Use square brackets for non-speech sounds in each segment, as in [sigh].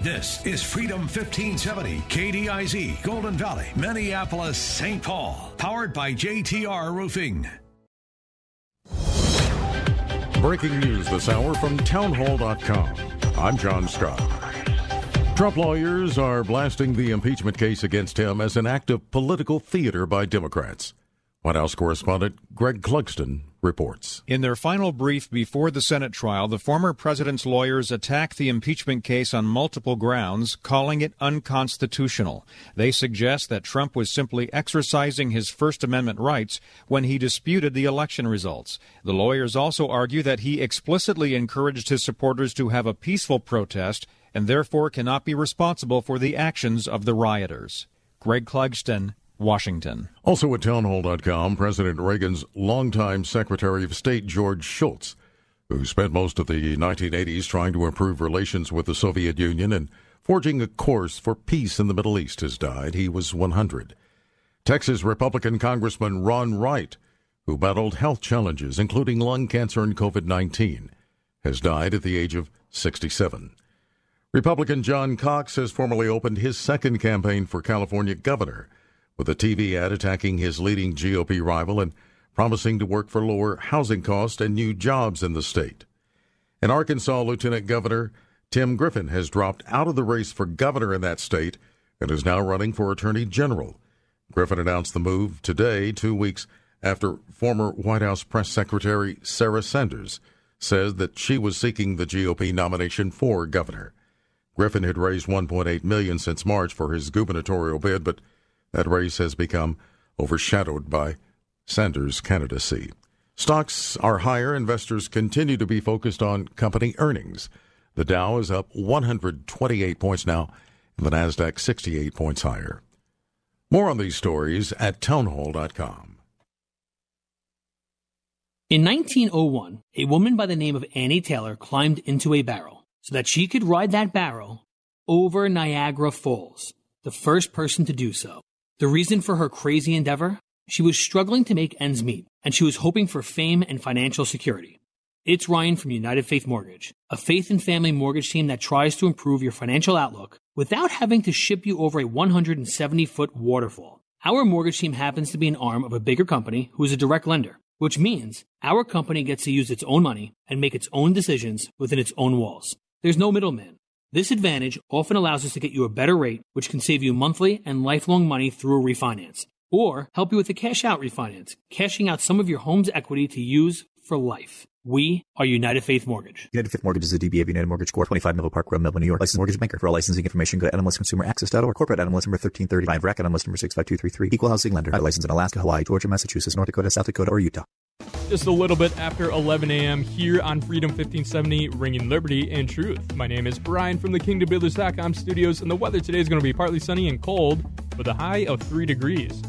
This is Freedom 1570, KDIZ, Golden Valley, Minneapolis, St. Paul. Powered by JTR Roofing. Breaking news this hour from townhall.com. I'm John Scott. Trump lawyers are blasting the impeachment case against him as an act of political theater by Democrats. White House correspondent Greg Clugston reports. In their final brief before the Senate trial, the former president's lawyers attacked the impeachment case on multiple grounds, calling it unconstitutional. They suggest that Trump was simply exercising his First Amendment rights when he disputed the election results. The lawyers also argue that he explicitly encouraged his supporters to have a peaceful protest and therefore cannot be responsible for the actions of the rioters. Greg Clugston, Washington. Also at townhall.com, President Reagan's longtime Secretary of State George Shultz, who spent most of the 1980s trying to improve relations with the Soviet Union and forging a course for peace in the Middle East, has died. He was 100. Texas Republican Congressman Ron Wright, who battled health challenges, including lung cancer and COVID 19, has died at the age of 67. Republican John Cox has formally opened his second campaign for California governor with a TV ad attacking his leading GOP rival and promising to work for lower housing costs and new jobs in the state. In Arkansas, Lieutenant Governor Tim Griffin has dropped out of the race for governor in that state and is now running for attorney general. Griffin announced the move today, two weeks after former White House press secretary Sarah Sanders says that she was seeking the GOP nomination for governor. Griffin had raised 1.8 million since March for his gubernatorial bid, but that race has become overshadowed by Sanders' candidacy. Stocks are higher. Investors continue to be focused on company earnings. The Dow is up 128 points now, and the Nasdaq 68 points higher. More on these stories at townhall.com. In 1901, a woman by the name of Annie Taylor climbed into a barrel so that she could ride that barrel over Niagara Falls, the first person to do so. The reason for her crazy endeavor? She was struggling to make ends meet, and she was hoping for fame and financial security. It's Ryan from United Faith Mortgage, a faith and family mortgage team that tries to improve your financial outlook without having to ship you over a 170 foot waterfall. Our mortgage team happens to be an arm of a bigger company who is a direct lender, which means our company gets to use its own money and make its own decisions within its own walls. There's no middleman. This advantage often allows us to get you a better rate, which can save you monthly and lifelong money through a refinance, or help you with a cash out refinance, cashing out some of your home's equity to use for life. We are United Faith Mortgage. United Faith Mortgage is a DBA of United Mortgage Corp. 25 Melville Park Road, Melville, New York. Licensed mortgage banker. For all licensing information, go to nmlsconsumeraccess.org. Corporate NMLS number 1335. RAC NMLS number 65233. Equal housing lender. Licensed in Alaska, Hawaii, Georgia, Massachusetts, North Dakota, South Dakota, or Utah. Just a little bit after 11 a.m. here on Freedom 1570, ringing liberty and truth. My name is Brian from the KingdomBuilders.com studios, and the weather today is going to be partly sunny and cold with a high of 3 degrees.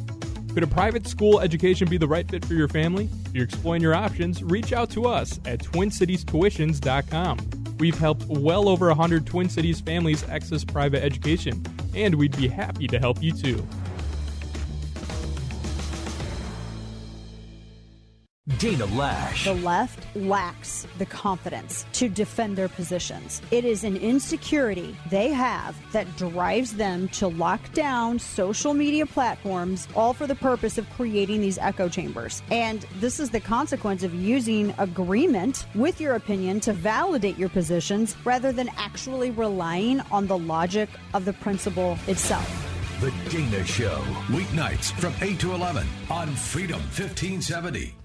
Could a private school education be the right fit for your family? If you're exploring your options, reach out to us at TwinCitiesTuitions.com. We've helped well over 100 Twin Cities families access private education, and we'd be happy to help you too. Dana Loesch. The left lacks the confidence to defend their positions. It is an insecurity they have that drives them to lock down social media platforms, all for the purpose of creating these echo chambers. And this is the consequence of using agreement with your opinion to validate your positions rather than actually relying on the logic of the principle itself. The Dana Show, weeknights from 8 to 11 on Freedom 1570.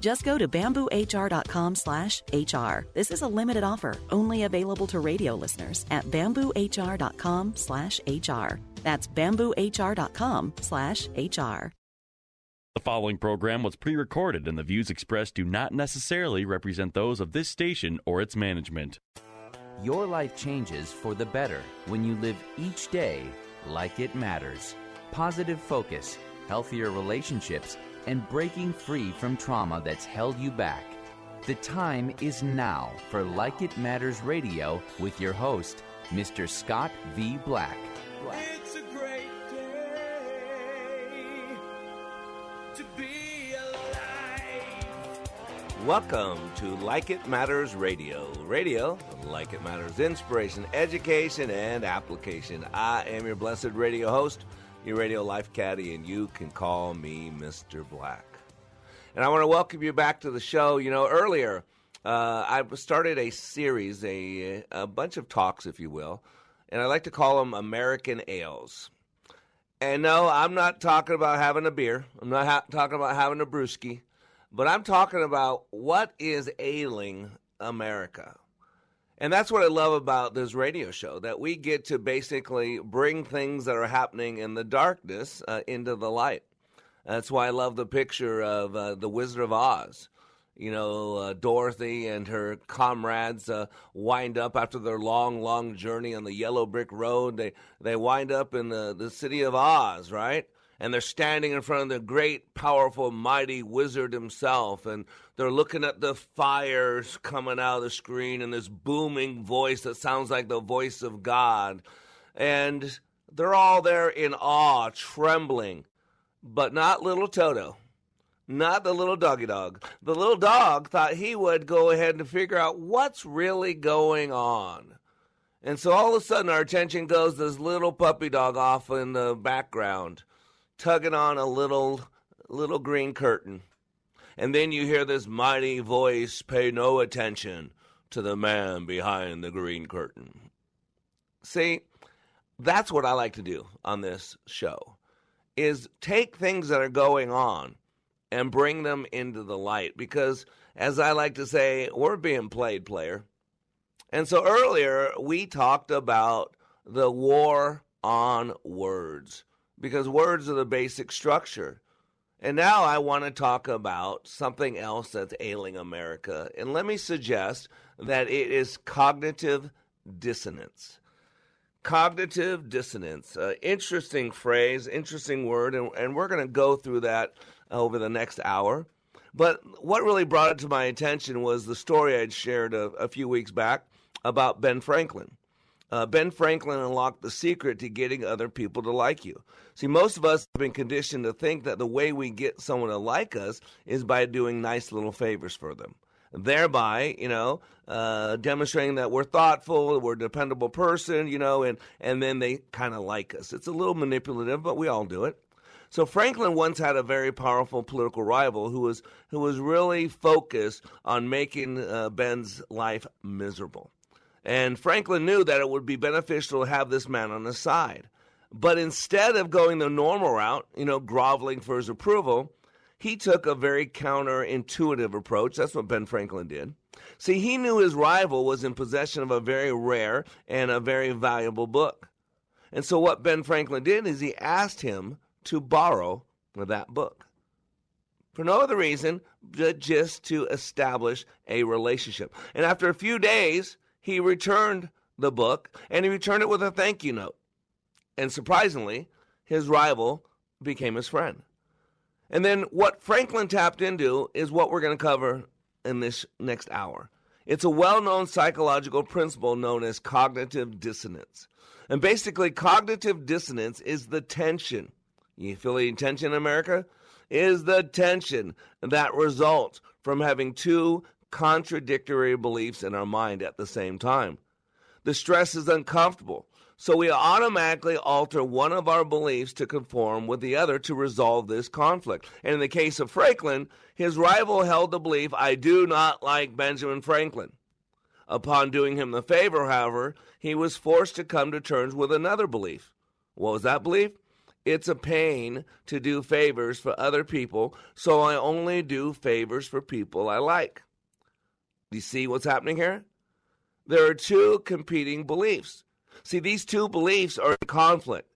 Just go to bamboohr.com slash HR. This is a limited offer, only available to radio listeners at bamboohr.com slash HR. That's bamboohr.com slash HR. The following program was pre recorded, and the views expressed do not necessarily represent those of this station or its management. Your life changes for the better when you live each day like it matters. Positive focus, healthier relationships, and breaking free from trauma that's held you back. The time is now for Like It Matters Radio with your host, Mr. Scott V. Black. It's a great day to be alive. Welcome to Like It Matters Radio. Radio, like it matters, inspiration, education, and application. I am your blessed radio host, your radio life caddy, and you can call me Mr. Black. And I want to welcome you back to the show. You know, earlier uh, I started a series, a, a bunch of talks, if you will, and I like to call them American Ales. And no, I'm not talking about having a beer. I'm not ha- talking about having a brewski, but I'm talking about what is ailing America. And that's what I love about this radio show that we get to basically bring things that are happening in the darkness uh, into the light. That's why I love the picture of uh, the Wizard of Oz. You know, uh, Dorothy and her comrades uh, wind up after their long, long journey on the yellow brick road. They they wind up in the, the city of Oz, right? And they're standing in front of the great, powerful, mighty wizard himself, and they're looking at the fires coming out of the screen and this booming voice that sounds like the voice of God. And they're all there in awe, trembling but not little Toto. Not the little doggy dog. The little dog thought he would go ahead and figure out what's really going on. And so all of a sudden, our attention goes to this little puppy dog off in the background, tugging on a little, little green curtain. And then you hear this mighty voice pay no attention to the man behind the green curtain. See, that's what I like to do on this show is take things that are going on and bring them into the light because as I like to say, we're being played player. And so earlier we talked about the war on words because words are the basic structure. And now I want to talk about something else that's ailing America. And let me suggest that it is cognitive dissonance. Cognitive dissonance. Uh, interesting phrase, interesting word, and, and we're going to go through that over the next hour. But what really brought it to my attention was the story I'd shared a, a few weeks back about Ben Franklin. Uh, ben Franklin unlocked the secret to getting other people to like you. See, most of us have been conditioned to think that the way we get someone to like us is by doing nice little favors for them thereby, you know, uh, demonstrating that we're thoughtful, we're a dependable person, you know, and, and then they kind of like us. It's a little manipulative, but we all do it. So Franklin once had a very powerful political rival who was who was really focused on making uh, Ben's life miserable. And Franklin knew that it would be beneficial to have this man on his side. But instead of going the normal route, you know, groveling for his approval, he took a very counterintuitive approach. That's what Ben Franklin did. See, he knew his rival was in possession of a very rare and a very valuable book. And so, what Ben Franklin did is he asked him to borrow that book for no other reason but just to establish a relationship. And after a few days, he returned the book and he returned it with a thank you note. And surprisingly, his rival became his friend. And then what Franklin tapped into is what we're going to cover in this next hour. It's a well known psychological principle known as cognitive dissonance. And basically, cognitive dissonance is the tension. You feel the tension in America? Is the tension that results from having two contradictory beliefs in our mind at the same time. The stress is uncomfortable, so we automatically alter one of our beliefs to conform with the other to resolve this conflict. And in the case of Franklin, his rival held the belief, I do not like Benjamin Franklin. Upon doing him the favor, however, he was forced to come to terms with another belief. What was that belief? It's a pain to do favors for other people, so I only do favors for people I like. Do you see what's happening here? There are two competing beliefs. See, these two beliefs are in conflict.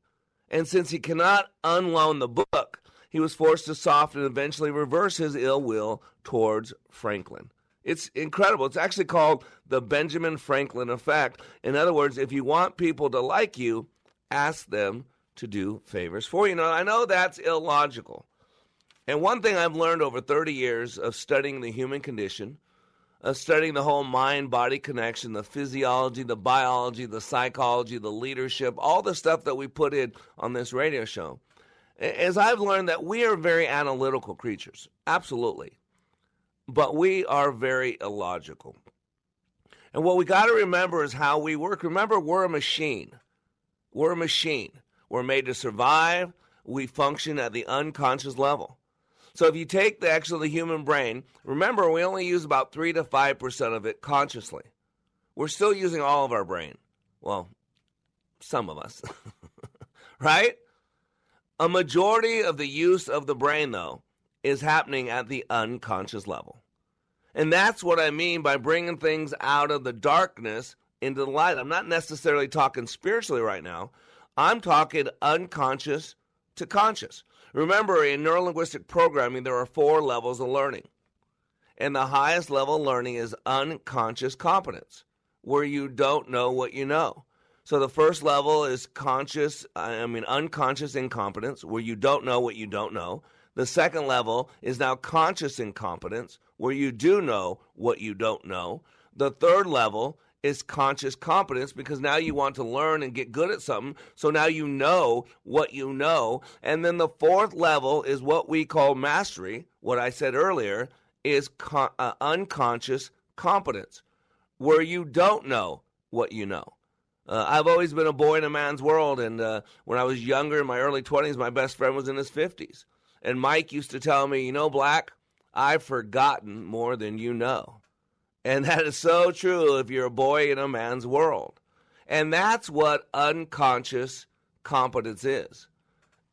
And since he cannot unloan the book, he was forced to soften and eventually reverse his ill will towards Franklin. It's incredible. It's actually called the Benjamin Franklin effect. In other words, if you want people to like you, ask them to do favors for you. Now, I know that's illogical. And one thing I've learned over 30 years of studying the human condition, studying the whole mind body connection, the physiology, the biology, the psychology, the leadership, all the stuff that we put in on this radio show, is I've learned that we are very analytical creatures. Absolutely. But we are very illogical. And what we got to remember is how we work. Remember, we're a machine. We're a machine. We're made to survive. We function at the unconscious level. So if you take the actual the human brain, remember we only use about three to five percent of it consciously. We're still using all of our brain. Well, some of us. [laughs] right? A majority of the use of the brain, though, is happening at the unconscious level. And that's what I mean by bringing things out of the darkness into the light. I'm not necessarily talking spiritually right now. I'm talking unconscious to conscious. Remember, in neurolinguistic programming, there are four levels of learning. And the highest level of learning is unconscious competence, where you don't know what you know. So the first level is conscious, I mean, unconscious incompetence, where you don't know what you don't know. The second level is now conscious incompetence, where you do know what you don't know. The third level is conscious competence because now you want to learn and get good at something. So now you know what you know. And then the fourth level is what we call mastery. What I said earlier is con- uh, unconscious competence, where you don't know what you know. Uh, I've always been a boy in a man's world, and uh, when I was younger, in my early 20s, my best friend was in his 50s. And Mike used to tell me, You know, Black, I've forgotten more than you know. And that is so true if you're a boy in a man's world. And that's what unconscious competence is.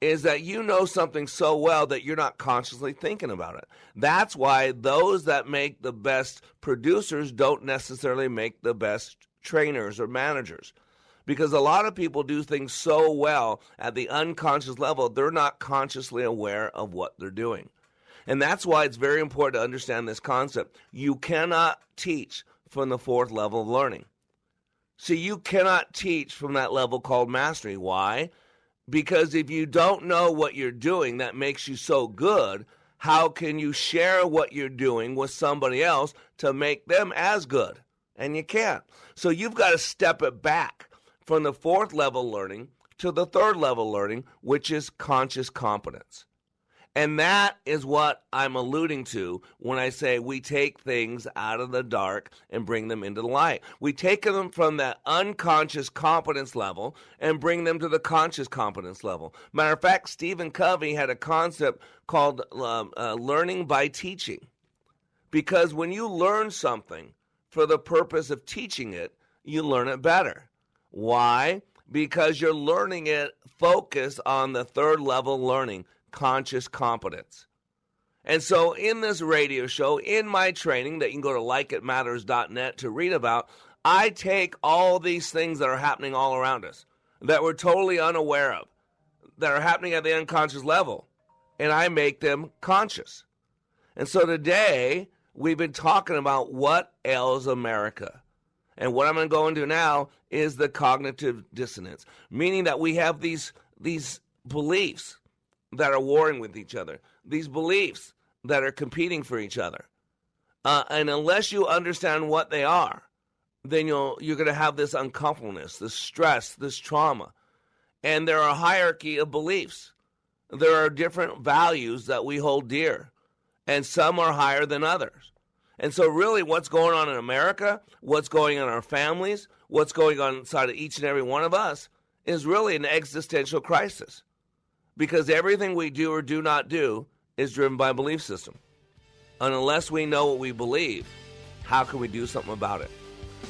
Is that you know something so well that you're not consciously thinking about it. That's why those that make the best producers don't necessarily make the best trainers or managers. Because a lot of people do things so well at the unconscious level, they're not consciously aware of what they're doing. And that's why it's very important to understand this concept. You cannot teach from the fourth level of learning. See, you cannot teach from that level called mastery. Why? Because if you don't know what you're doing that makes you so good, how can you share what you're doing with somebody else to make them as good? And you can't. So you've got to step it back from the fourth level learning to the third level learning, which is conscious competence. And that is what I'm alluding to when I say we take things out of the dark and bring them into the light. We take them from that unconscious competence level and bring them to the conscious competence level. Matter of fact, Stephen Covey had a concept called uh, uh, learning by teaching. Because when you learn something for the purpose of teaching it, you learn it better. Why? Because you're learning it focused on the third level learning conscious competence. And so, in this radio show, in my training that you can go to likeitmatters.net to read about, I take all these things that are happening all around us that we're totally unaware of, that are happening at the unconscious level, and I make them conscious. And so today, we've been talking about what ails America. And what I'm going to go into now is the cognitive dissonance, meaning that we have these, these beliefs that are warring with each other, these beliefs that are competing for each other. Uh, and unless you understand what they are, then you'll, you're going to have this uncomfortableness, this stress, this trauma. And there are a hierarchy of beliefs. There are different values that we hold dear, and some are higher than others. And so, really, what's going on in America, what's going on in our families, what's going on inside of each and every one of us is really an existential crisis because everything we do or do not do is driven by a belief system. And unless we know what we believe, how can we do something about it?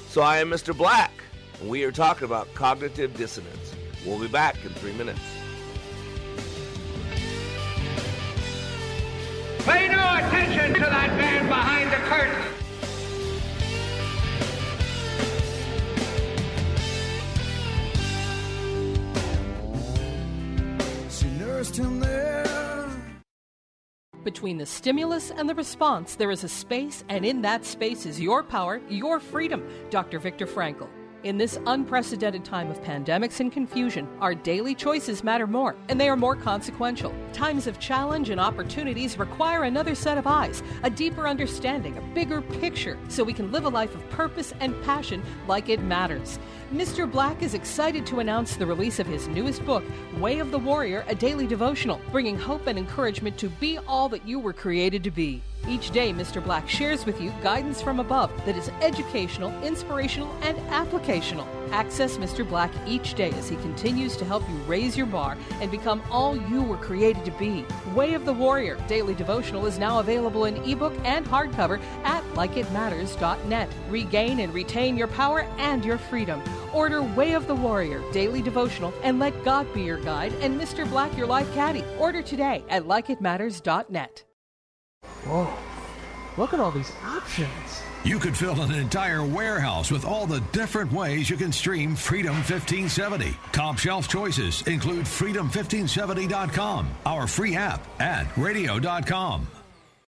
So I am Mr. Black, and we are talking about cognitive dissonance. We'll be back in three minutes. Pay no attention to that man behind the curtain. Him there. Between the stimulus and the response, there is a space, and in that space is your power, your freedom. Dr. Viktor Frankl. In this unprecedented time of pandemics and confusion, our daily choices matter more, and they are more consequential. Times of challenge and opportunities require another set of eyes, a deeper understanding, a bigger picture, so we can live a life of purpose and passion like it matters. Mr. Black is excited to announce the release of his newest book, Way of the Warrior, a daily devotional, bringing hope and encouragement to be all that you were created to be. Each day, Mr. Black shares with you guidance from above that is educational, inspirational, and applicational. Access Mr. Black each day as he continues to help you raise your bar and become all you were created to be. Way of the Warrior Daily Devotional is now available in ebook and hardcover at likeitmatters.net. Regain and retain your power and your freedom. Order Way of the Warrior Daily Devotional and let God be your guide and Mr. Black your life caddy. Order today at likeitmatters.net. Whoa, look at all these options. You could fill an entire warehouse with all the different ways you can stream Freedom 1570. Top shelf choices include freedom1570.com, our free app, and radio.com.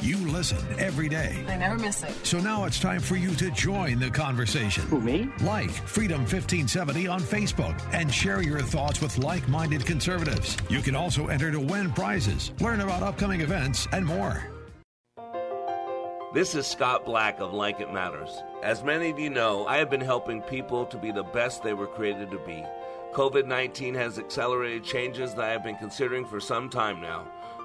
You listen every day. I never miss it. So now it's time for you to join the conversation. Who, me? Like Freedom 1570 on Facebook and share your thoughts with like minded conservatives. You can also enter to win prizes, learn about upcoming events, and more. This is Scott Black of Like It Matters. As many of you know, I have been helping people to be the best they were created to be. COVID 19 has accelerated changes that I have been considering for some time now.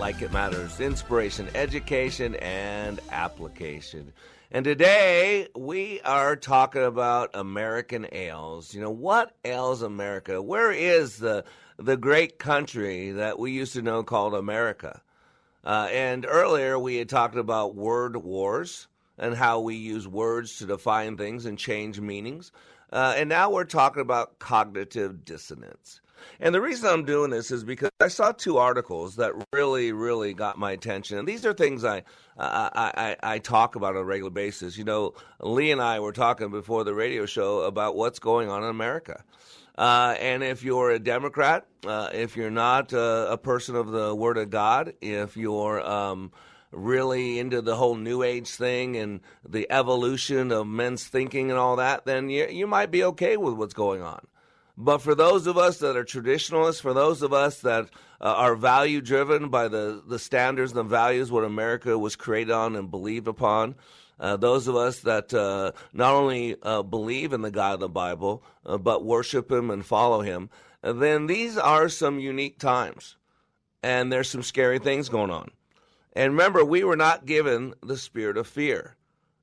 like it matters, inspiration, education, and application. And today we are talking about American ales. You know, what ails America? Where is the the great country that we used to know called America? Uh, and earlier we had talked about word wars and how we use words to define things and change meanings. Uh, and now we're talking about cognitive dissonance. And the reason I'm doing this is because I saw two articles that really, really got my attention. And these are things I, I, I, I talk about on a regular basis. You know, Lee and I were talking before the radio show about what's going on in America. Uh, and if you're a Democrat, uh, if you're not uh, a person of the Word of God, if you're um, really into the whole New Age thing and the evolution of men's thinking and all that, then you, you might be okay with what's going on. But for those of us that are traditionalists, for those of us that uh, are value driven by the, the standards and the values what America was created on and believed upon, Uh, those of us that uh, not only uh, believe in the God of the Bible, uh, but worship Him and follow Him, then these are some unique times. And there's some scary things going on. And remember, we were not given the spirit of fear,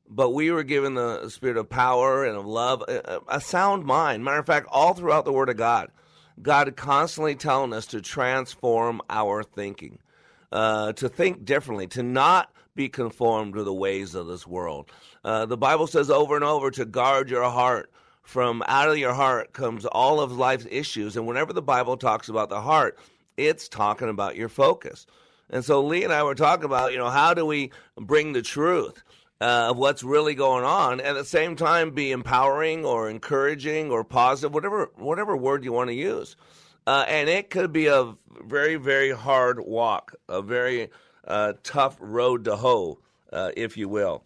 but we were given the spirit of power and of love, a, sound mind. Matter of fact, all throughout the Word of God, God constantly telling us to transform our thinking, uh, to think differently, to not be conformed to the ways of this world. Uh, the Bible says over and over to guard your heart. From out of your heart comes all of life's issues. And whenever the Bible talks about the heart, it's talking about your focus. And so Lee and I were talking about, you know, how do we bring the truth uh, of what's really going on, and at the same time be empowering or encouraging or positive, whatever whatever word you want to use. Uh, and it could be a very very hard walk, a very uh, tough road to hoe, uh, if you will.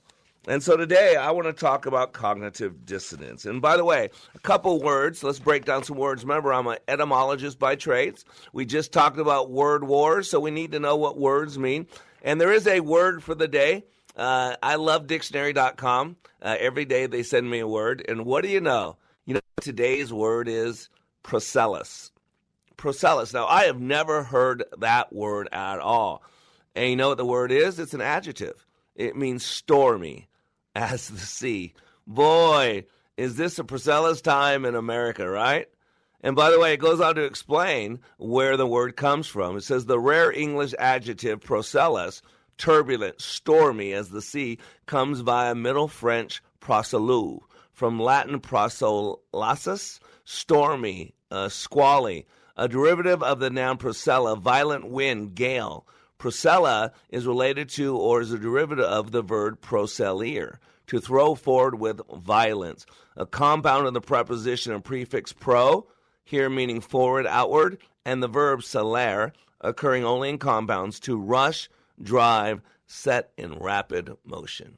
And so today I want to talk about cognitive dissonance. And by the way, a couple words. Let's break down some words. Remember, I'm an etymologist by trades. We just talked about word wars, so we need to know what words mean. And there is a word for the day. Uh, I love dictionary.com. Uh, every day they send me a word. And what do you know? You know, today's word is procellous. Procellous. Now, I have never heard that word at all. And you know what the word is? It's an adjective. It means stormy as the sea. Boy, is this a Procellous time in America, right? And by the way, it goes on to explain where the word comes from. It says the rare English adjective procellous, turbulent, stormy as the sea, comes via Middle French procellus, from Latin procellosus, stormy, uh, squally, a derivative of the noun procella, violent wind, gale. Procella is related to or is a derivative of the verb procellere, to throw forward with violence. A compound of the preposition and prefix pro, here meaning forward, outward, and the verb cellere, occurring only in compounds, to rush, drive, set in rapid motion.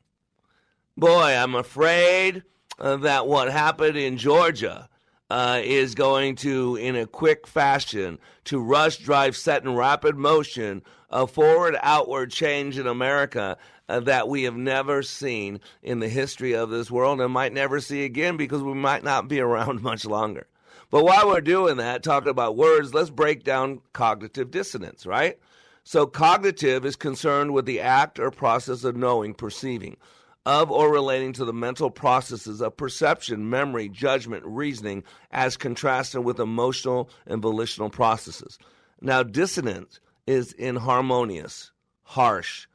Boy, I'm afraid uh, that what happened in Georgia uh, is going to, in a quick fashion, to rush, drive, set in rapid motion, a forward, outward change in America uh, that we have never seen in the history of this world and might never see again because we might not be [laughs] around much longer. But while we're doing that, talking about words, let's break down cognitive dissonance, right? So, cognitive is concerned with the act or process of knowing, perceiving of or relating to the mental processes of perception, memory, judgment, reasoning, as contrasted with emotional and volitional processes. Now, dissonance is inharmonious, harsh,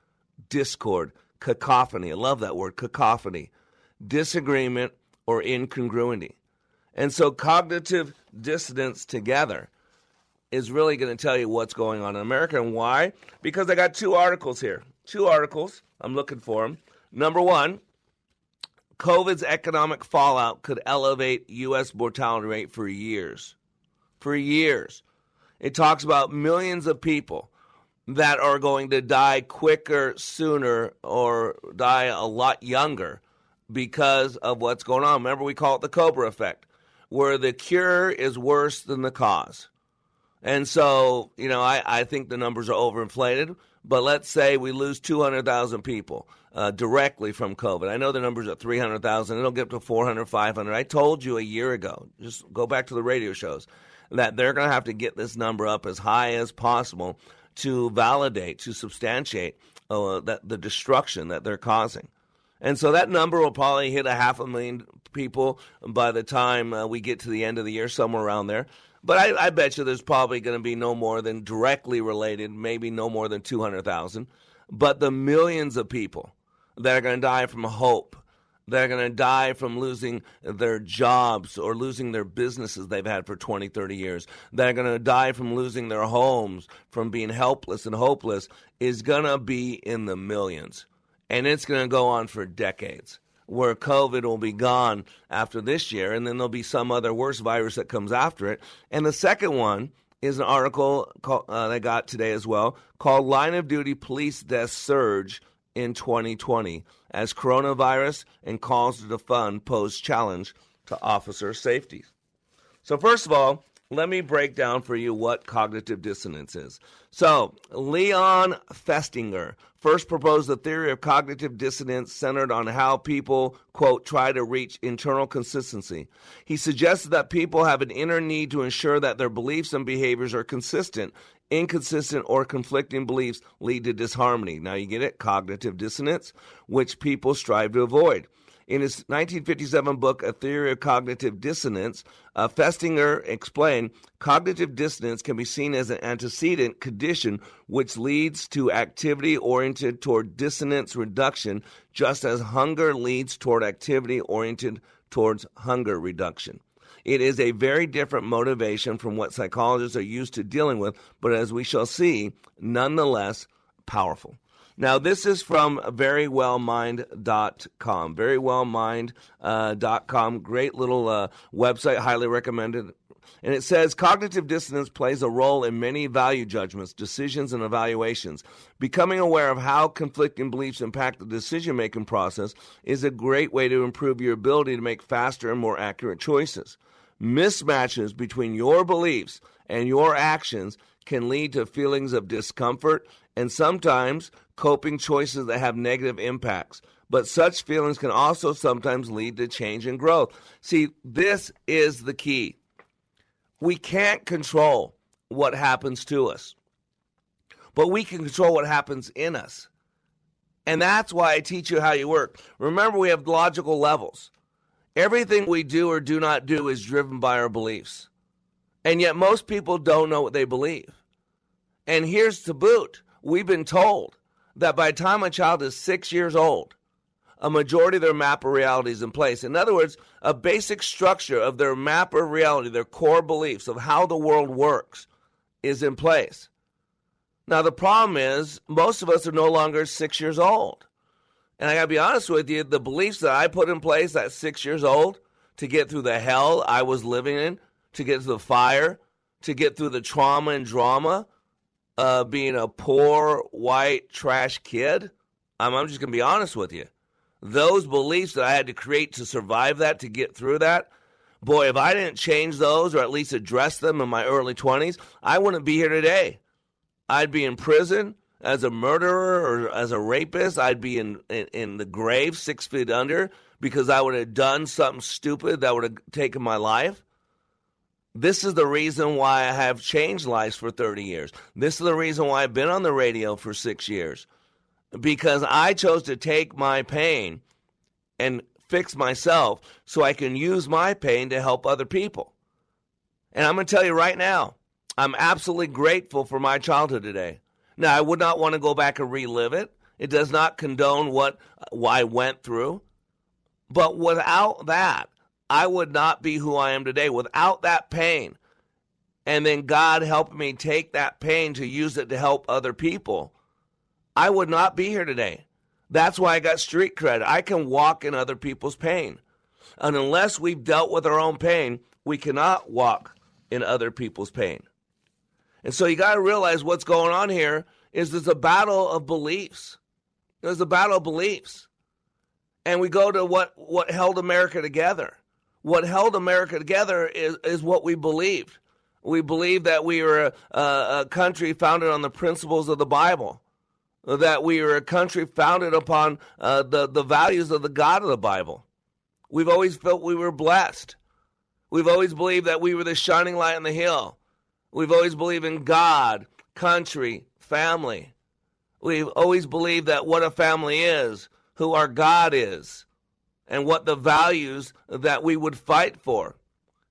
discord, cacophony. I love that word, cacophony, disagreement, or incongruity. And so, cognitive dissonance together is really going to tell you what's going on in America and why. Because I got two articles here. Two articles. I'm looking for them. Number one, COVID's economic fallout could elevate U.S. mortality rate for years. For years. It talks about millions of people that are going to die quicker, sooner, or die a lot younger because of what's going on. Remember, we call it the Cobra effect, where the cure is worse than the cause. And so, you know, I, I think the numbers are overinflated, but let's say we lose 200,000 people uh, directly from COVID. I know the numbers are 300,000. It'll get up to 400, 500. I told you a year ago, just go back to the radio shows, that they're going to have to get this number up as high as possible to validate, to substantiate uh, that the destruction that they're causing. And so that number will probably hit a half a million people by the time uh, we get to the end of the year, somewhere around there. But I, I bet you there's probably going to be no more than directly related, maybe no more than 200,000. But the millions of people that are going to die from hope, that are going to die from losing their jobs or losing their businesses they've had for 20, 30 years, that are going to die from losing their homes, from being helpless and hopeless, is going to be in the millions. And it's going to go on for decades where COVID will be gone after this year, and then there'll be some other worse virus that comes after it. And the second one is an article called, uh, I got today as well called Line of Duty Police Death Surge in 2020 as coronavirus and calls to defund pose challenge to officer safety. So, first of all, let me break down for you what cognitive dissonance is. So, Leon Festinger first proposed the theory of cognitive dissonance centered on how people, quote, try to reach internal consistency. He suggested that people have an inner need to ensure that their beliefs and behaviors are consistent. Inconsistent or conflicting beliefs lead to disharmony. Now, you get it? Cognitive dissonance, which people strive to avoid. In his 1957 book, A Theory of Cognitive Dissonance, uh, Festinger explained cognitive dissonance can be seen as an antecedent condition which leads to activity oriented toward dissonance reduction, just as hunger leads toward activity oriented towards hunger reduction. It is a very different motivation from what psychologists are used to dealing with, but as we shall see, nonetheless powerful. Now, this is from verywellmind.com. Verywellmind.com. Uh, Great little uh, website, highly recommended. And it says cognitive dissonance plays a role in many value judgments, decisions, and evaluations. Becoming aware of how conflicting beliefs impact the decision making process is a great way to improve your ability to make faster and more accurate choices. Mismatches between your beliefs and your actions can lead to feelings of discomfort and sometimes coping choices that have negative impacts. But such feelings can also sometimes lead to change and growth. See, this is the key. We can't control what happens to us, but we can control what happens in us. And that's why I teach you how you work. Remember, we have logical levels. Everything we do or do not do is driven by our beliefs. And yet, most people don't know what they believe. And here's the boot we've been told that by the time a child is six years old, a majority of their map of reality is in place. In other words, a basic structure of their map of reality, their core beliefs of how the world works, is in place. Now, the problem is, most of us are no longer six years old. And I got to be honest with you, the beliefs that I put in place at six years old to get through the hell I was living in, to get through the fire, to get through the trauma and drama, uh, being a poor white trash kid. I'm, I'm just going to be honest with you. Those beliefs that I had to create to survive that, to get through that, boy, if I didn't change those or at least address them in my early 20s, I wouldn't be here today. I'd be in prison as a murderer or as a rapist. I'd be in, in, in the grave six feet under because I would have done something stupid that would have taken my life. This is the reason why I have changed lives for 30 years. This is the reason why I've been on the radio for six years. Because I chose to take my pain and fix myself so I can use my pain to help other people. And I'm going to tell you right now, I'm absolutely grateful for my childhood today. Now, I would not want to go back and relive it. It does not condone what, uh, what I went through. But without that, I would not be who I am today without that pain. And then God helped me take that pain to use it to help other people. I would not be here today. That's why I got street cred. I can walk in other people's pain. And unless we've dealt with our own pain, we cannot walk in other people's pain. And so you got to realize what's going on here is there's a battle of beliefs. There's a battle of beliefs. And we go to what, what held America together what held America together is, is what we believed. We believed that we were a, a, country founded on the principles of the Bible, that we were a country founded upon uh, the, the values of the God of the Bible. We've always felt we were blessed. We've always believed that we were the shining light on the hill. We've always believed in God, country, family. We've always believed that what a family is, who our God is and what the values that we would fight for.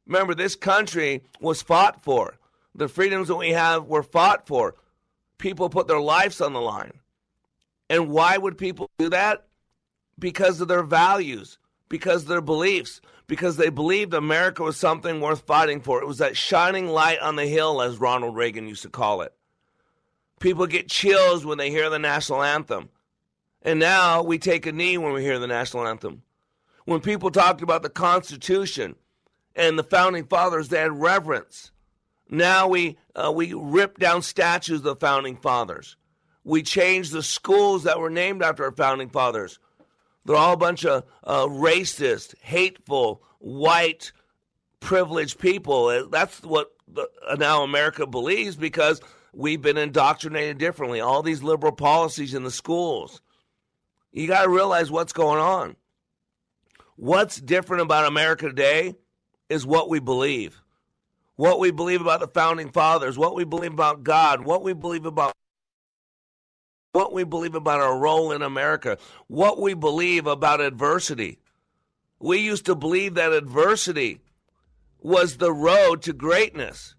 Remember, this country was fought for. The freedoms that we have were fought for. People put their lives on the line. And why would people do that? Because of their values, because of their beliefs, because they believed America was something worth fighting for. It was that shining light on the hill, as Ronald Reagan used to call it. People get chills when they hear the national anthem. And now we take a knee when we hear the national anthem when people talked about the Constitution and the founding fathers, they had reverence. Now we uh, we rip down statues of the founding fathers. We change the schools that were named after our founding fathers. They're all a bunch of uh, racist, hateful, white, privileged people. Uh, that's what the, uh, now America believes because we've been indoctrinated differently. All these liberal policies in the schools. You got to realize what's going on. What's different about America today is what we believe. What we believe about the founding fathers, what we believe about God, what we believe about what we believe about our role in America, what we believe about adversity. We used to believe that adversity was the road to greatness.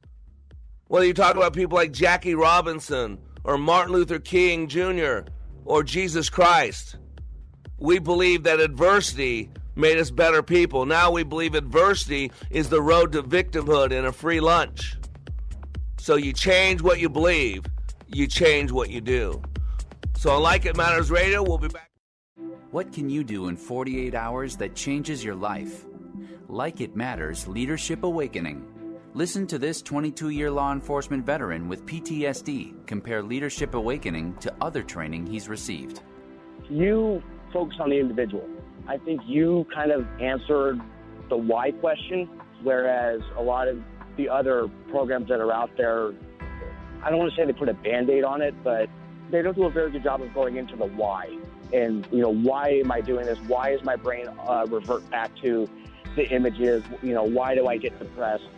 Whether you talk about people like Jackie Robinson or Martin Luther King Jr. or Jesus Christ, we believe that adversity made us better people. Now we believe adversity is the road to victimhood and a free lunch. So you change what you believe, you change what you do. So on Like It Matters Radio, we'll be back. What can you do in 48 hours that changes your life? Like It Matters Leadership Awakening. Listen to this 22 year law enforcement veteran with PTSD compare Leadership Awakening to other training he's received. You focus on the individual. I think you kind of answered the why question, whereas a lot of the other programs that are out there, I don't want to say they put a band aid on it, but they don't do a very good job of going into the why. And, you know, why am I doing this? Why is my brain uh, revert back to the images? You know, why do I get depressed?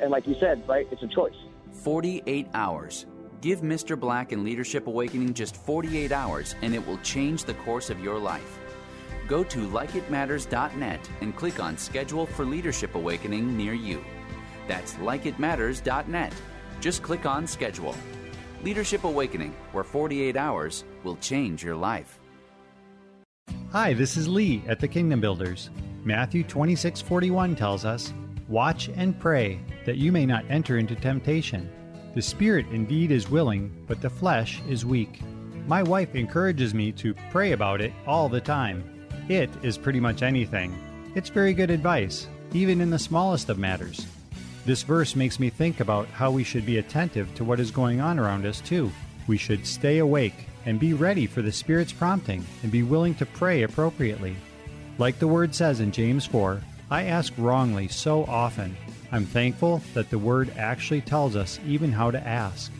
And like you said, right, it's a choice. 48 hours. Give Mr. Black and Leadership Awakening just 48 hours, and it will change the course of your life. Go to likeitmatters.net and click on Schedule for Leadership Awakening near you. That's likeitmatters.net. Just click on Schedule. Leadership Awakening, where 48 hours will change your life. Hi, this is Lee at the Kingdom Builders. Matthew 26:41 tells us, "Watch and pray that you may not enter into temptation. The spirit indeed is willing, but the flesh is weak." My wife encourages me to pray about it all the time. It is pretty much anything. It's very good advice, even in the smallest of matters. This verse makes me think about how we should be attentive to what is going on around us, too. We should stay awake and be ready for the Spirit's prompting and be willing to pray appropriately. Like the Word says in James 4, I ask wrongly so often. I'm thankful that the Word actually tells us even how to ask.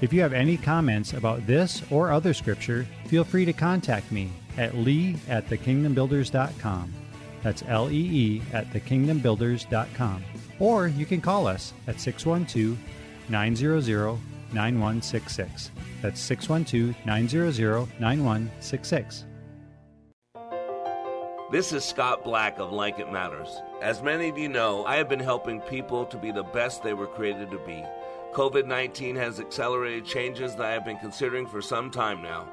If you have any comments about this or other scripture, feel free to contact me at lee at thekingdombuilders.com. That's L E E at thekingdombuilders.com. Or you can call us at 612 900 9166. That's 612 900 9166. This is Scott Black of Like It Matters. As many of you know, I have been helping people to be the best they were created to be. COVID 19 has accelerated changes that I have been considering for some time now.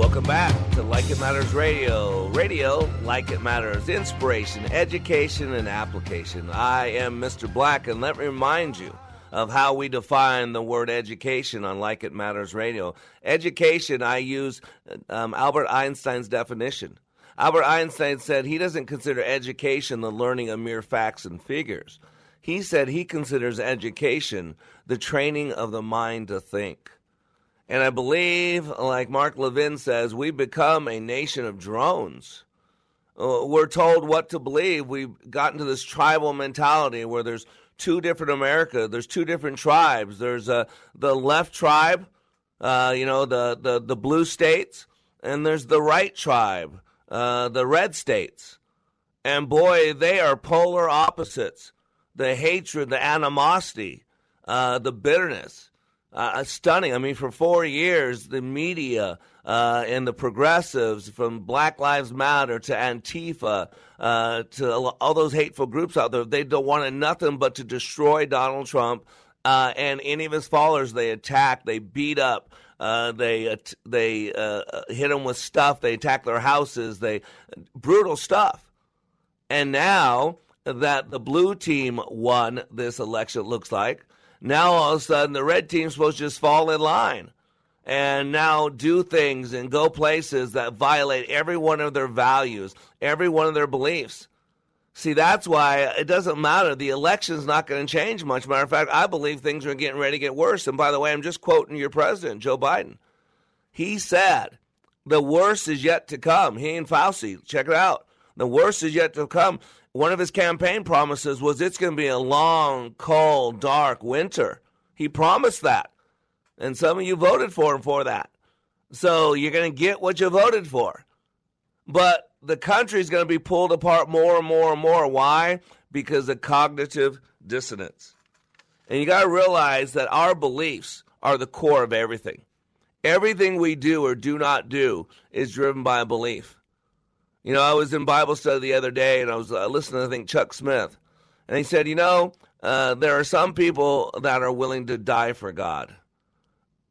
Welcome back to Like It Matters Radio. Radio, like it matters, inspiration, education, and application. I am Mr. Black, and let me remind you of how we define the word education on Like It Matters Radio. Education, I use um, Albert Einstein's definition. Albert Einstein said he doesn't consider education the learning of mere facts and figures. He said he considers education the training of the mind to think. And I believe, like Mark Levin says, we become a nation of drones. Uh, we're told what to believe. We've gotten to this tribal mentality where there's two different America. There's two different tribes. There's uh, the left tribe, uh, you know, the, the, the blue states, and there's the right tribe, uh, the red states. And boy, they are polar opposites. The hatred, the animosity, uh, the bitterness Uh, stunning. I mean, for four years, the media uh, and the progressives, from Black Lives Matter to Antifa uh, to all those hateful groups out there, they don't want nothing but to destroy Donald Trump uh, and any of his followers. They attack, they beat up, uh, they they uh, hit them with stuff, they attack their houses, they brutal stuff. And now that the blue team won this election, it looks like now all of a sudden the red team's supposed to just fall in line and now do things and go places that violate every one of their values, every one of their beliefs. See, that's why it doesn't matter. The election's not going to change much. Matter of fact, I believe things are getting ready to get worse. And by the way, I'm just quoting your president, Joe Biden. He said, the worst is yet to come. He and Fauci, check it out. The worst is yet to come one of his campaign promises was it's going to be a long, cold, dark winter. He promised that. And some of you voted for him for that. So you're going to get what you voted for. But the country is going to be pulled apart more and more and more. Why? Because of cognitive dissonance. And you got to realize that our beliefs are the core of everything. Everything we do or do not do is driven by a belief. You know, I was in Bible study the other day and I was uh, listening to, I think, Chuck Smith. And he said, you know, uh, there are some people that are willing to die for God.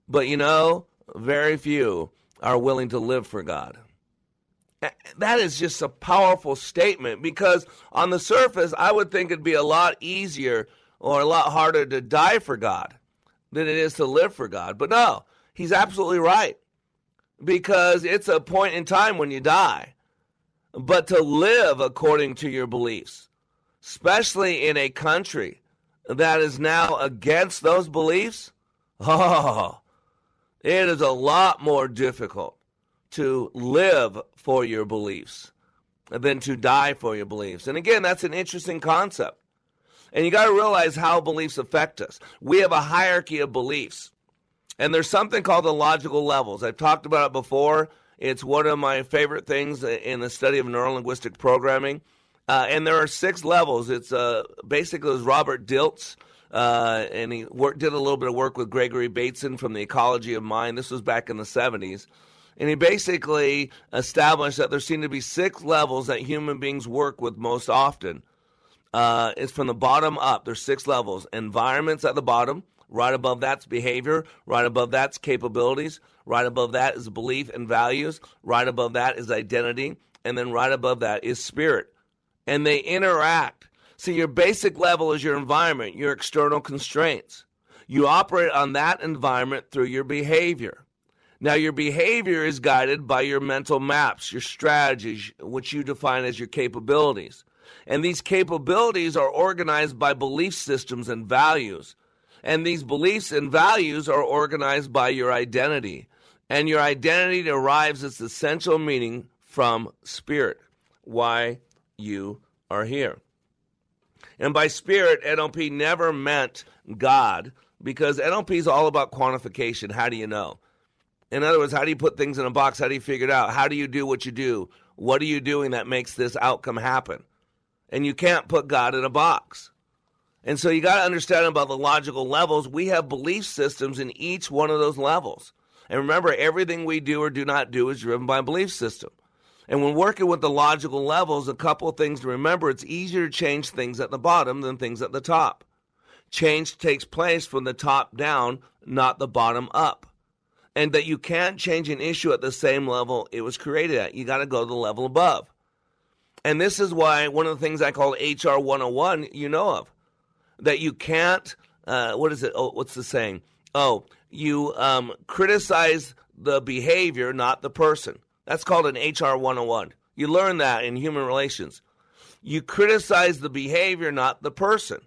But, you know, very few are willing to live for God. That is just a powerful statement because on the surface, I would think it'd be a lot easier or a lot harder to die for God than it is to live for God. But no, he's absolutely right because it's a point in time when you die but to live according to your beliefs, especially in a country that is now against those beliefs. Oh, it is a lot more difficult to live for your beliefs than to die for your beliefs. And again, that's an interesting concept. And you got to realize how beliefs affect us. We have a hierarchy of beliefs. And there's something called the logical levels. I've talked about it before. It's one of my favorite things in the study of neurolinguistic programming. Uh, and there are six levels. It's uh, basically it was Robert Dilts, uh, and he worked, did a little bit of work with Gregory Bateson from the Ecology of Mind. This was back in the 70s. And he basically established that there seem to be six levels that human beings work with most often. Uh, it's from the bottom up. There's six levels. Environments at the bottom. Right above that's behavior. Right above that's capabilities. Right above that is belief and values. Right above that is identity. And then right above that is spirit. And they interact. See, your basic level is your environment, your external constraints. You operate on that environment through your behavior. Now, your behavior is guided by your mental maps, your strategies, which you define as your capabilities. And these capabilities are organized by belief systems and values. And these beliefs and values are organized by your identity and your identity derives its essential meaning from spirit, why you are here. And by spirit, NLP never meant God because NLP is all about quantification. How do you know? In other words, how do you put things in a box? How do you figure it out? How do you do what you do? What are you doing that makes this outcome happen? And you can't put God in a box. And so you got to understand about the logical levels. We have belief systems in each one of those levels. And remember, everything we do or do not do is driven by a belief system. And when working with the logical levels, a couple things to remember it's easier to change things at the bottom than things at the top. Change takes place from the top down, not the bottom up. And that you can't change an issue at the same level it was created at. You got to go to the level above. And this is why one of the things I call HR 101 you know of. That you can't, uh, what is it? Oh, what's the saying? Oh, you um, criticize the behavior, not the person. That's called an HR 101. You learn that in human relations. You criticize the behavior, not the person.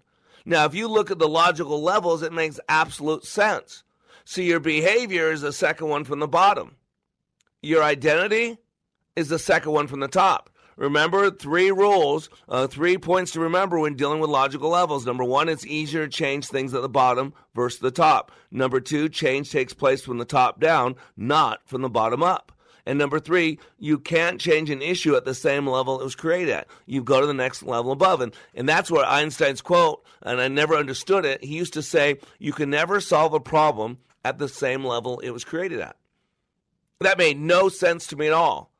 Now, if you look at the logical levels, it makes absolute sense. So your behavior is the second one from the bottom. Your identity is the second one from the top. Remember three rules, uh, three points to remember when dealing with logical levels. Number one, it's easier to change things at the bottom versus the top. Number two, change takes place from the top down, not from the bottom up. And number three, you can't change an issue at the same level it was created at. You go to the next level above. And, and that's where Einstein's quote, and I never understood it, he used to say, You can never solve a problem at the same level it was created at. That made no sense to me at all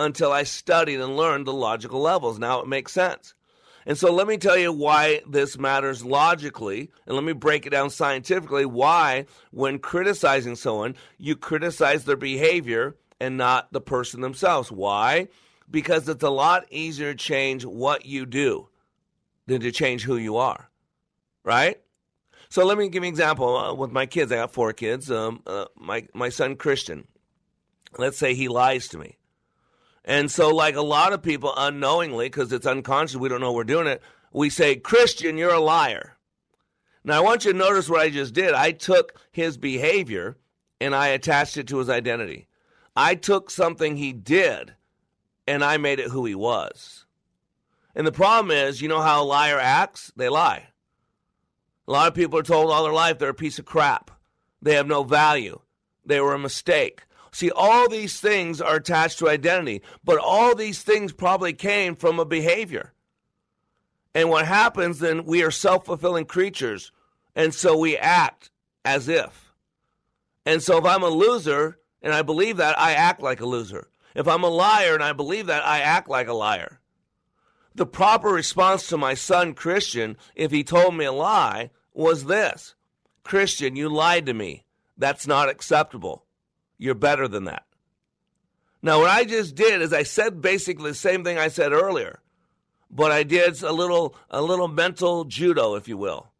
until I studied and learned the logical levels. Now it makes sense. And so let me tell you why this matters logically, and let me break it down scientifically why, when criticizing someone, you criticize their behavior and not the person themselves. Why? Because it's a lot easier to change what you do than to change who you are, right? So let me give you an example uh, with my kids. I got four kids. Um, uh, my my son Christian, let's say he lies to me. And so, like a lot of people unknowingly, because it's unconscious, we don't know we're doing it, we say, Christian, you're a liar. Now, I want you to notice what I just did. I took his behavior and I attached it to his identity. I took something he did and I made it who he was. And the problem is, you know how a liar acts? They lie. A lot of people are told all their life they're a piece of crap. They have no value. They were a mistake. See, all these things are attached to identity, but all these things probably came from a behavior. And what happens then, we are self fulfilling creatures, and so we act as if. And so if I'm a loser and I believe that, I act like a loser. If I'm a liar and I believe that, I act like a liar. The proper response to my son Christian, if he told me a lie, was this Christian, you lied to me. That's not acceptable. You're better than that. Now, what I just did is I said basically the same thing I said earlier, but I did a little a little mental judo, if you will.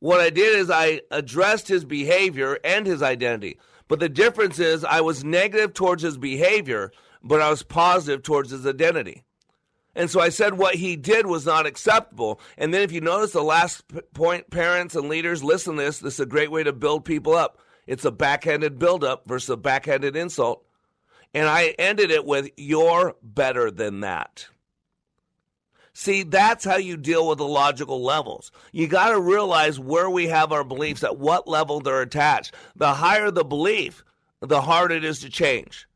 What I did is I addressed his behavior and his identity. But the difference is I was negative towards his behavior, but I was positive towards his identity. And so I said what he did was not acceptable. And then if you notice the last point, parents and leaders, listen to this. This is a great way to build people up. It's a backhanded buildup versus a backhanded insult. And I ended it with, You're better than that. See, that's how you deal with the logical levels. You got to realize where we have our beliefs, at what level they're attached. The higher the belief, the harder it is to change.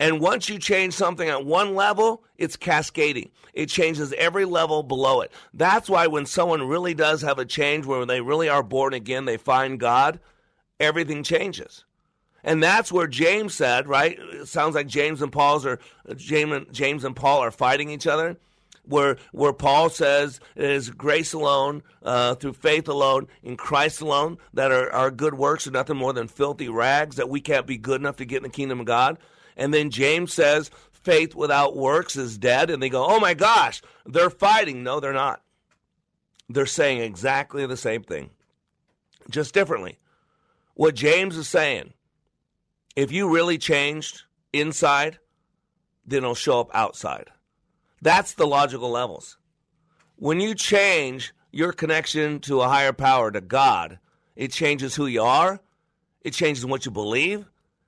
And once you change something at one level, it's cascading. It changes every level below it. That's why when someone really does have a change where they really are born again, they find God, everything changes. And that's where James said, right? It sounds like James and Paul's are James, James and Paul are fighting each other. Where where Paul says it is grace alone, uh, through faith alone, in Christ alone, that our, our good works are nothing more than filthy rags, that we can't be good enough to get in the kingdom of God. And then James says faith without works is dead. And they go, oh my gosh, they're fighting. No, they're not. They're saying exactly the same thing, just differently. What James is saying, if you really changed inside, then it'll show up outside. That's the logical levels. When you change your connection to a higher power, to God, it changes who you are, it changes what you believe,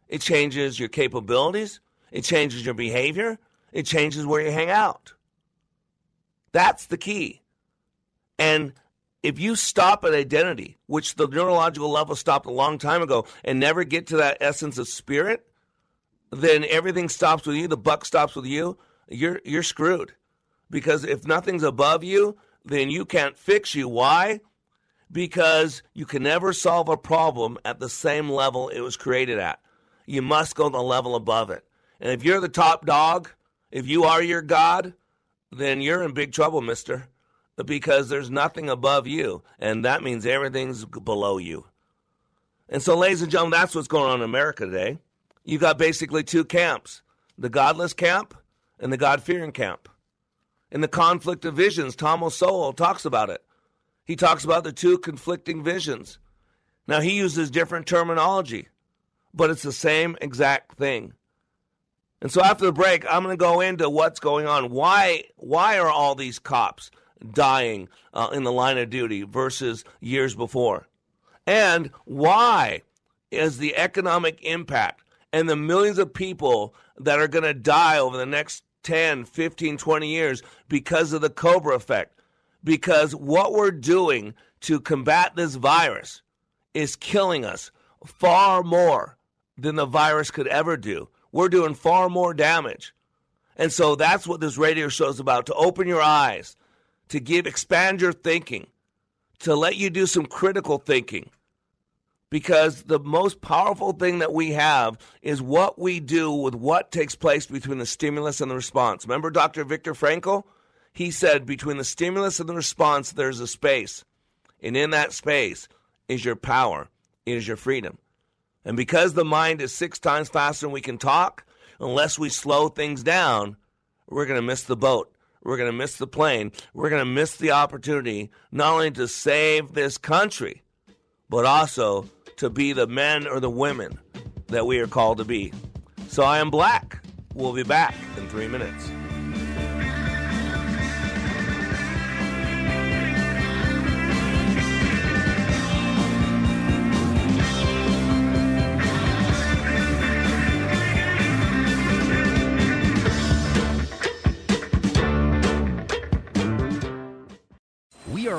it changes your capabilities, it changes your behavior, it changes where you hang out. That's the key. And if you stop at identity, which the neurological level stopped a long time ago, and never get to that essence of spirit, then everything stops with you. The buck stops with you. You're you're screwed, because if nothing's above you, then you can't fix you. Why? Because you can never solve a problem at the same level it was created at. You must go the level above it. And if you're the top dog, if you are your God, then you're in big trouble, mister because there's nothing above you, and that means everything's below you. And so, ladies and gentlemen, that's what's going on in America today. You've got basically two camps the godless camp and the God fearing camp. In the conflict of visions, Thomas Sowell talks about it. He talks about the two conflicting visions. Now, he uses different terminology, but it's the same exact thing. And so after the break, I'm going to go into what's going on. Why why are all these cops dying uh, in the line of duty versus years before? And why is the economic impact and the millions of people that are going to die over the next 10, 15, 20 years because of the Cobra effect? Because what we're doing to combat this virus is killing us far more than the virus could ever do. we're doing far more damage. And so that's what this radio show is about to open your eyes, to give, expand your thinking, to let you do some critical thinking. Because the most powerful thing that we have is what we do with what takes place between the stimulus and the response. Remember Dr. Viktor Frankl? He said between the stimulus and the response, there's a space. And in that space is your power, is your freedom. And because the mind is six times faster than we can talk, unless we slow things down, we're going to miss the boat. We're going to miss the plane. We're going to miss the opportunity not only to save this country, but also to be the men or the women that we are called to be. So I am black. We'll be back in three minutes.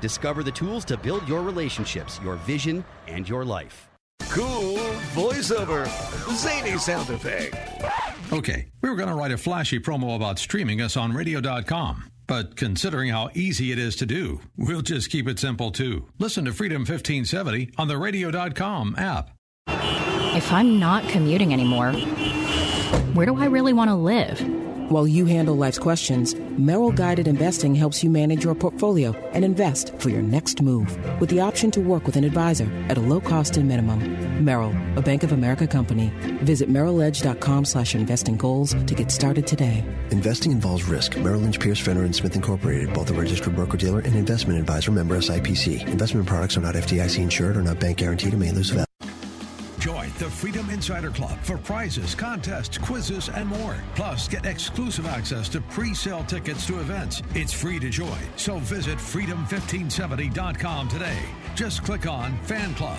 Discover the tools to build your relationships, your vision, and your life. Cool voiceover, zany sound effect. Okay, we were going to write a flashy promo about streaming us on radio.com. But considering how easy it is to do, we'll just keep it simple too. Listen to Freedom 1570 on the radio.com app. If I'm not commuting anymore, where do I really want to live? While you handle life's questions, Merrill Guided Investing helps you manage your portfolio and invest for your next move with the option to work with an advisor at a low cost and minimum. Merrill, a Bank of America company. Visit merrilledge.com slash investing goals to get started today. Investing involves risk. Merrill Lynch, Pierce, Fenner, and Smith Incorporated, both a registered broker-dealer and investment advisor member SIPC. Investment products are not FDIC insured or not bank guaranteed and may lose value. The Freedom Insider Club for prizes, contests, quizzes, and more. Plus, get exclusive access to pre sale tickets to events. It's free to join, so visit freedom1570.com today. Just click on Fan Club.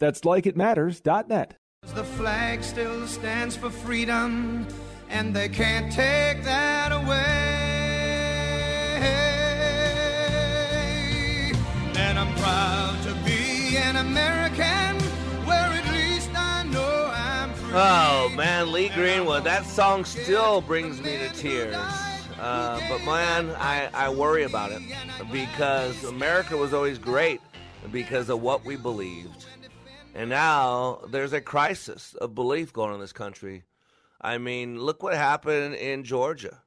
That's likeitmatters.net. The flag still stands for freedom, and they can't take that away. And I'm proud to be an American, where at least I know I'm free. Oh man, Lee Greenwood, that song still brings me to tears. Uh, but man, I, I worry about it because America was always great because of what we believed. And now there's a crisis of belief going on in this country. I mean, look what happened in Georgia.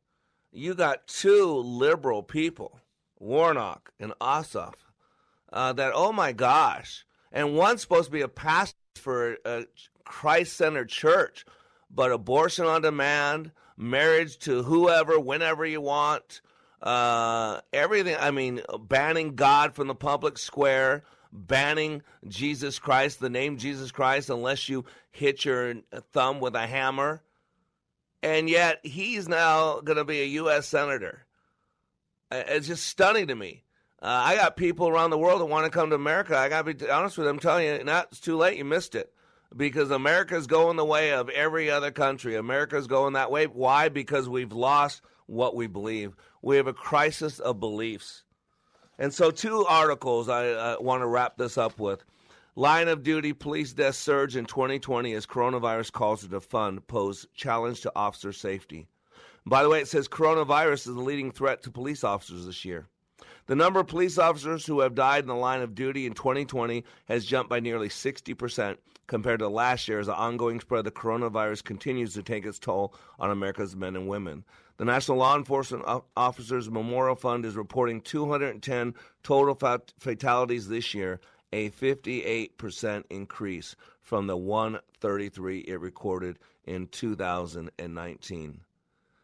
You got two liberal people, Warnock and Ossoff, uh, that, oh my gosh, and one's supposed to be a pastor for a Christ centered church, but abortion on demand, marriage to whoever, whenever you want, uh, everything. I mean, banning God from the public square, banning Jesus Christ, the name Jesus Christ, unless you hit your thumb with a hammer. And yet he's now going to be a U.S. Senator. It's just stunning to me. Uh, I got people around the world that want to come to America. I got to be honest with them. I'm telling you, now it's too late. You missed it because America's going the way of every other country. America's going that way. Why? Because we've lost what we believe. We have a crisis of beliefs. And so, two articles I uh, want to wrap this up with. Line of duty police death surge in 2020 as coronavirus calls to defund pose challenge to officer safety. By the way, it says coronavirus is the leading threat to police officers this year. The number of police officers who have died in the line of duty in 2020 has jumped by nearly 60% compared to last year as the ongoing spread of the coronavirus continues to take its toll on America's men and women. The National Law Enforcement Officers Memorial Fund is reporting 210 total fatalities this year, a 58% increase from the 133 it recorded in 2019.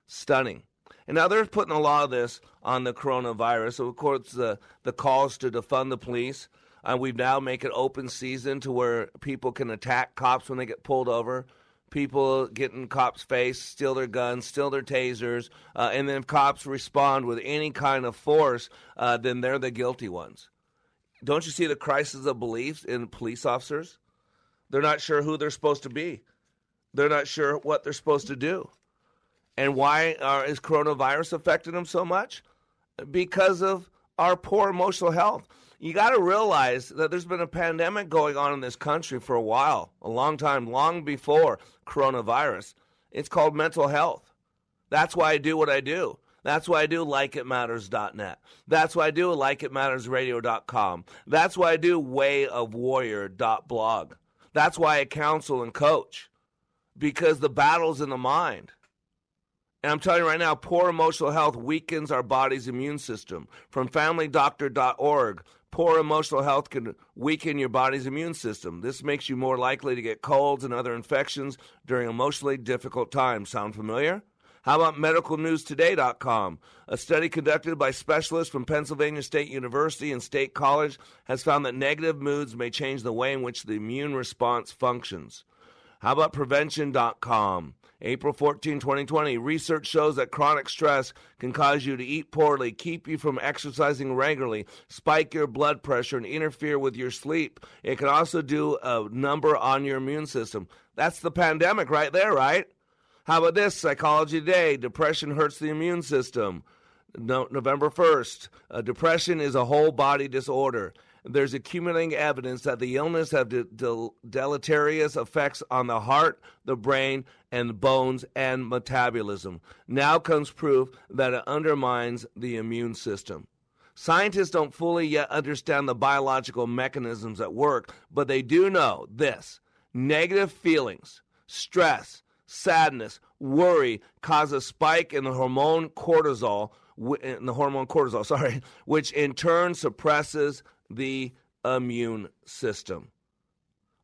Stunning. And now they're putting a lot of this on the coronavirus. So of course, the, the calls to defund the police. And uh, we've now make it open season to where people can attack cops when they get pulled over. People get in cops' face, steal their guns, steal their tasers, uh, and then if cops respond with any kind of force, uh, then they're the guilty ones. Don't you see the crisis of beliefs in police officers? They're not sure who they're supposed to be. They're not sure what they're supposed to do. And why are, is coronavirus affecting them so much? Because of our poor emotional health. You got to realize that there's been a pandemic going on in this country for a while, a long time, long before coronavirus. It's called mental health. That's why I do what I do. That's why I do likeitmatters.net. That's why I do likeitmattersradio.com. That's why I do wayofwarrior.blog. That's why I counsel and coach because the battle's in the mind. And I'm telling you right now, poor emotional health weakens our body's immune system. From familydoctor.org, poor emotional health can weaken your body's immune system. This makes you more likely to get colds and other infections during emotionally difficult times. Sound familiar? How about medicalnewstoday.com? A study conducted by specialists from Pennsylvania State University and State College has found that negative moods may change the way in which the immune response functions. How about prevention.com? April 14, 2020, research shows that chronic stress can cause you to eat poorly, keep you from exercising regularly, spike your blood pressure, and interfere with your sleep. It can also do a number on your immune system. That's the pandemic right there, right? How about this? Psychology Today Depression hurts the immune system. No, November 1st, uh, depression is a whole body disorder there's accumulating evidence that the illness have de- de- deleterious effects on the heart, the brain, and bones and metabolism. Now comes proof that it undermines the immune system. Scientists don't fully yet understand the biological mechanisms at work, but they do know this negative feelings, stress, sadness, worry cause a spike in the hormone cortisol, in the hormone cortisol, [laughs] sorry, which in turn suppresses the immune system.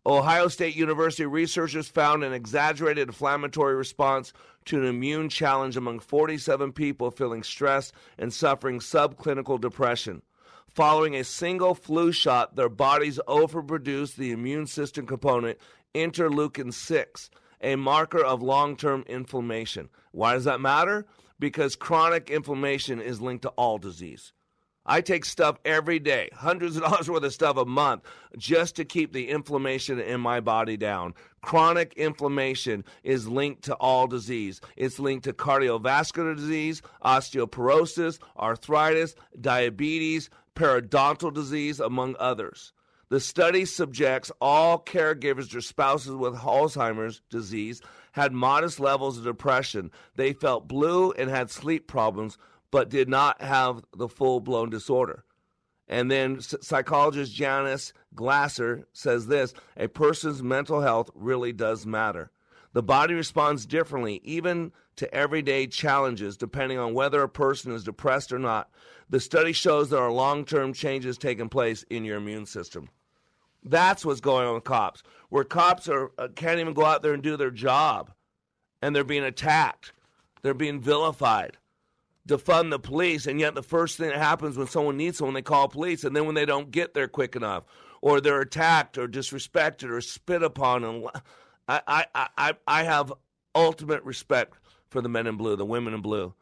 Ohio State University researchers found an exaggerated inflammatory response to an immune challenge among 47 people feeling stressed and suffering subclinical depression. Following a single flu shot, their bodies overproduced the immune system component interleukin 6, a marker of long term inflammation. Why does that matter? Because chronic inflammation is linked to all disease. I take stuff every day, hundreds of [laughs] dollars worth of stuff a month, just to keep the inflammation in my body down. Chronic inflammation is linked to all disease. It's linked to cardiovascular disease, osteoporosis, arthritis, diabetes, periodontal disease, among others. The study subjects all caregivers or spouses with Alzheimer's disease had modest levels of depression. They felt blue and had sleep problems, but did not have the full blown disorder. And then psychologist Janice Glasser says this a person's mental health really does matter. The body responds differently, even to everyday challenges, depending on whether a person is depressed or not. The study shows there are long term changes taking place in your immune system. That's what's going on with cops, where cops are, uh, can't even go out there and do their job, and they're being attacked, they're being vilified defund the police, and yet the first thing that happens when someone needs someone, they call police, and then when they don't get there quick enough, or they're attacked, or disrespected, or spit upon, and I, I, I, I have ultimate respect for the men in blue, the women in blue,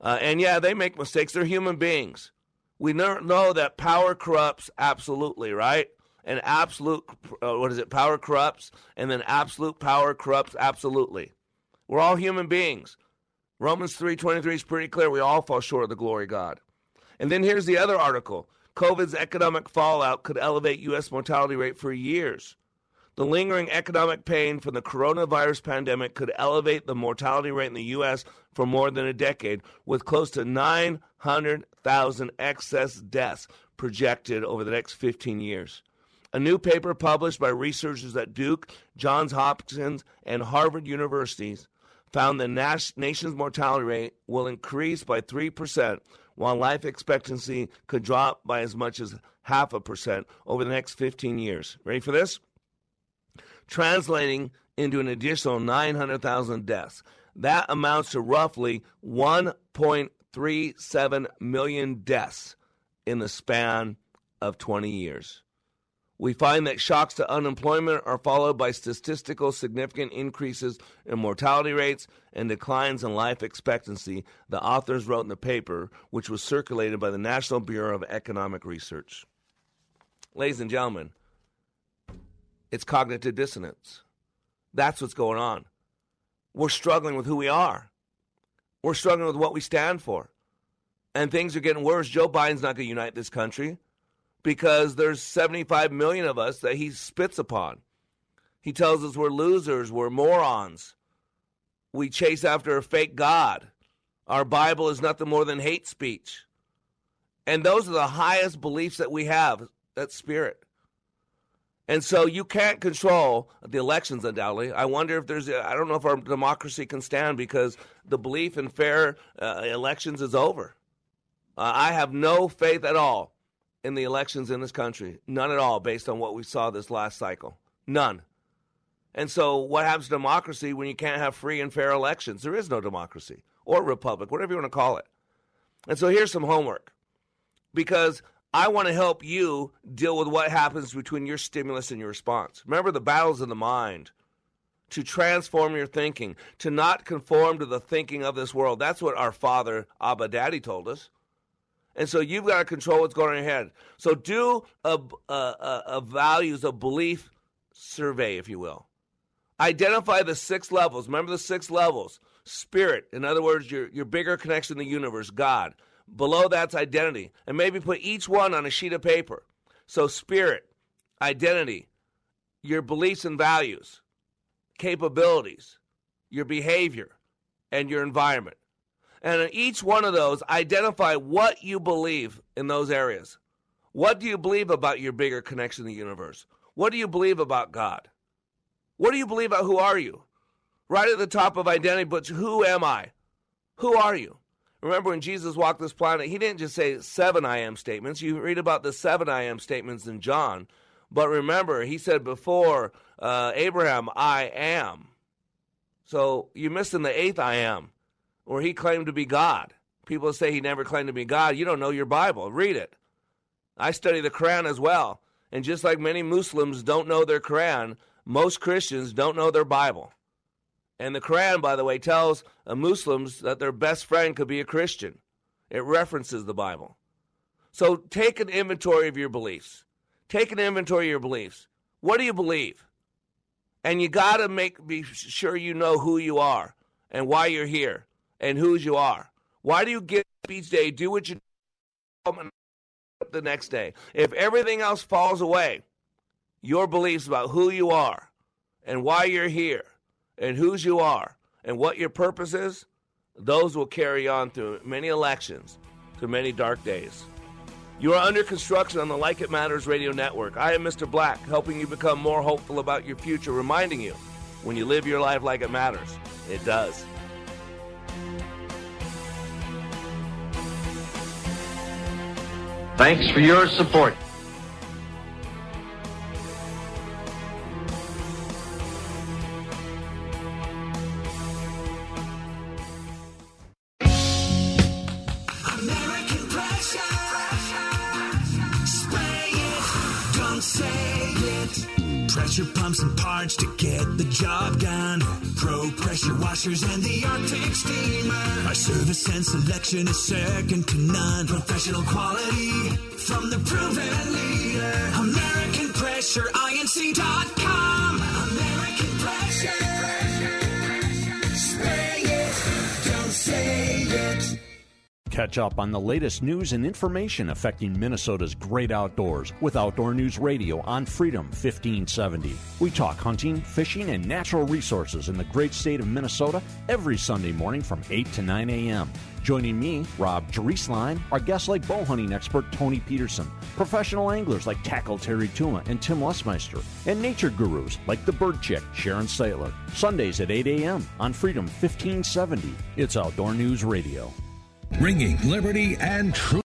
uh, and yeah, they make mistakes. They're human beings. We know that power corrupts absolutely, right? And absolute, uh, what is it? Power corrupts, and then absolute power corrupts absolutely. We're all human beings. Romans 3:23 is pretty clear. We all fall short of the glory of God. And then here's the other article. COVID's economic fallout could elevate U.S. mortality rate for years. The lingering economic pain from the coronavirus pandemic could elevate the mortality rate in the U.S. for more than a decade, with close to 900,000 excess deaths projected over the next 15 years. A new paper published by researchers at Duke, Johns Hopkins, and Harvard universities found the nation's mortality rate will increase by 3%, while life expectancy could drop by as much as half a percent over the next 15 years. Ready for this? Translating into an additional 900,000 deaths. That amounts to roughly 1.37 million deaths in the span of 20 years. We find that shocks to unemployment are followed by statistical significant increases in mortality rates and declines in life expectancy, the authors wrote in the paper, which was circulated by the National Bureau of Economic Research. Ladies and gentlemen, it's cognitive dissonance. That's what's going on. We're struggling with who we are. We're struggling with what we stand for. And things are getting worse. Joe Biden's not going to unite this country because there's 75 million of us that he spits upon. He tells us we're losers, we're morons. We chase after a fake God. Our Bible is nothing more than hate speech. And those are the highest beliefs that we have, that spirit. And so you can't control the elections, undoubtedly. I wonder if there's, I don't know if our democracy can stand because the belief in fair uh, elections is over. Uh, I have no faith at all in the elections in this country. None at all, based on what we saw this last cycle. None. And so, what happens to democracy when you can't have free and fair elections? There is no democracy or republic, whatever you want to call it. And so, here's some homework because I want to help you deal with what happens between your stimulus and your response. Remember the battles of the mind to transform your thinking, to not conform to the thinking of this world. That's what our father, Abba Daddy, told us. And so you've got to control what's going on in your head. So do a, a, a values, a belief survey, if you will. Identify the six levels. Remember the six levels. Spirit, in other words, your, your bigger connection to the universe, God. Below that's identity. And maybe put each one on a sheet of paper. So, spirit, identity, your beliefs and values, capabilities, your behavior, and your environment. And in each one of those, identify what you believe in those areas. What do you believe about your bigger connection to the universe? What do you believe about God? What do you believe about who are you? Right at the top of identity, but who am I? Who are you? Remember when Jesus walked this planet, he didn't just say seven I am statements. You read about the seven I am statements in John. But remember, he said before uh, Abraham, I am. So you're missing the eighth I am or he claimed to be God. People say he never claimed to be God. You don't know your Bible. Read it. I study the Quran as well. And just like many Muslims don't know their Quran, most Christians don't know their Bible. And the Quran, by the way, tells Muslims that their best friend could be a Christian. It references the Bible. So take an inventory of your beliefs. Take an inventory of your beliefs. What do you believe? And you got to make be sure you know who you are and why you're here and whose you are. Why do you get up each day? Do what you do the next day. If everything else falls away, your beliefs about who you are and why you're here and whose you are and what your purpose is, those will carry on through many elections, through many dark days. You are under construction on the Like It Matters radio network. I am Mr. Black, helping you become more hopeful about your future, reminding you when you live your life like it matters, it does. Thanks for your support. Pressure pumps and parts to get the job done. Pro pressure washers and the Arctic steamer. Our service and selection is second to none. Professional quality from the proven leader. American Pressure, INC.com. Catch up on the latest news and information affecting Minnesota's great outdoors with Outdoor News Radio on Freedom 1570. We talk hunting, fishing, and natural resources in the great state of Minnesota every Sunday morning from 8 to 9 a.m. Joining me, Rob Drieslein, our guests like bow hunting expert Tony Peterson, professional anglers like Tackle Terry Tuma and Tim Lesmeister, and nature gurus like the Bird Chick Sharon Stiteler. Sundays at 8 a.m. on Freedom 1570. It's Outdoor News Radio. Ringing liberty and truth.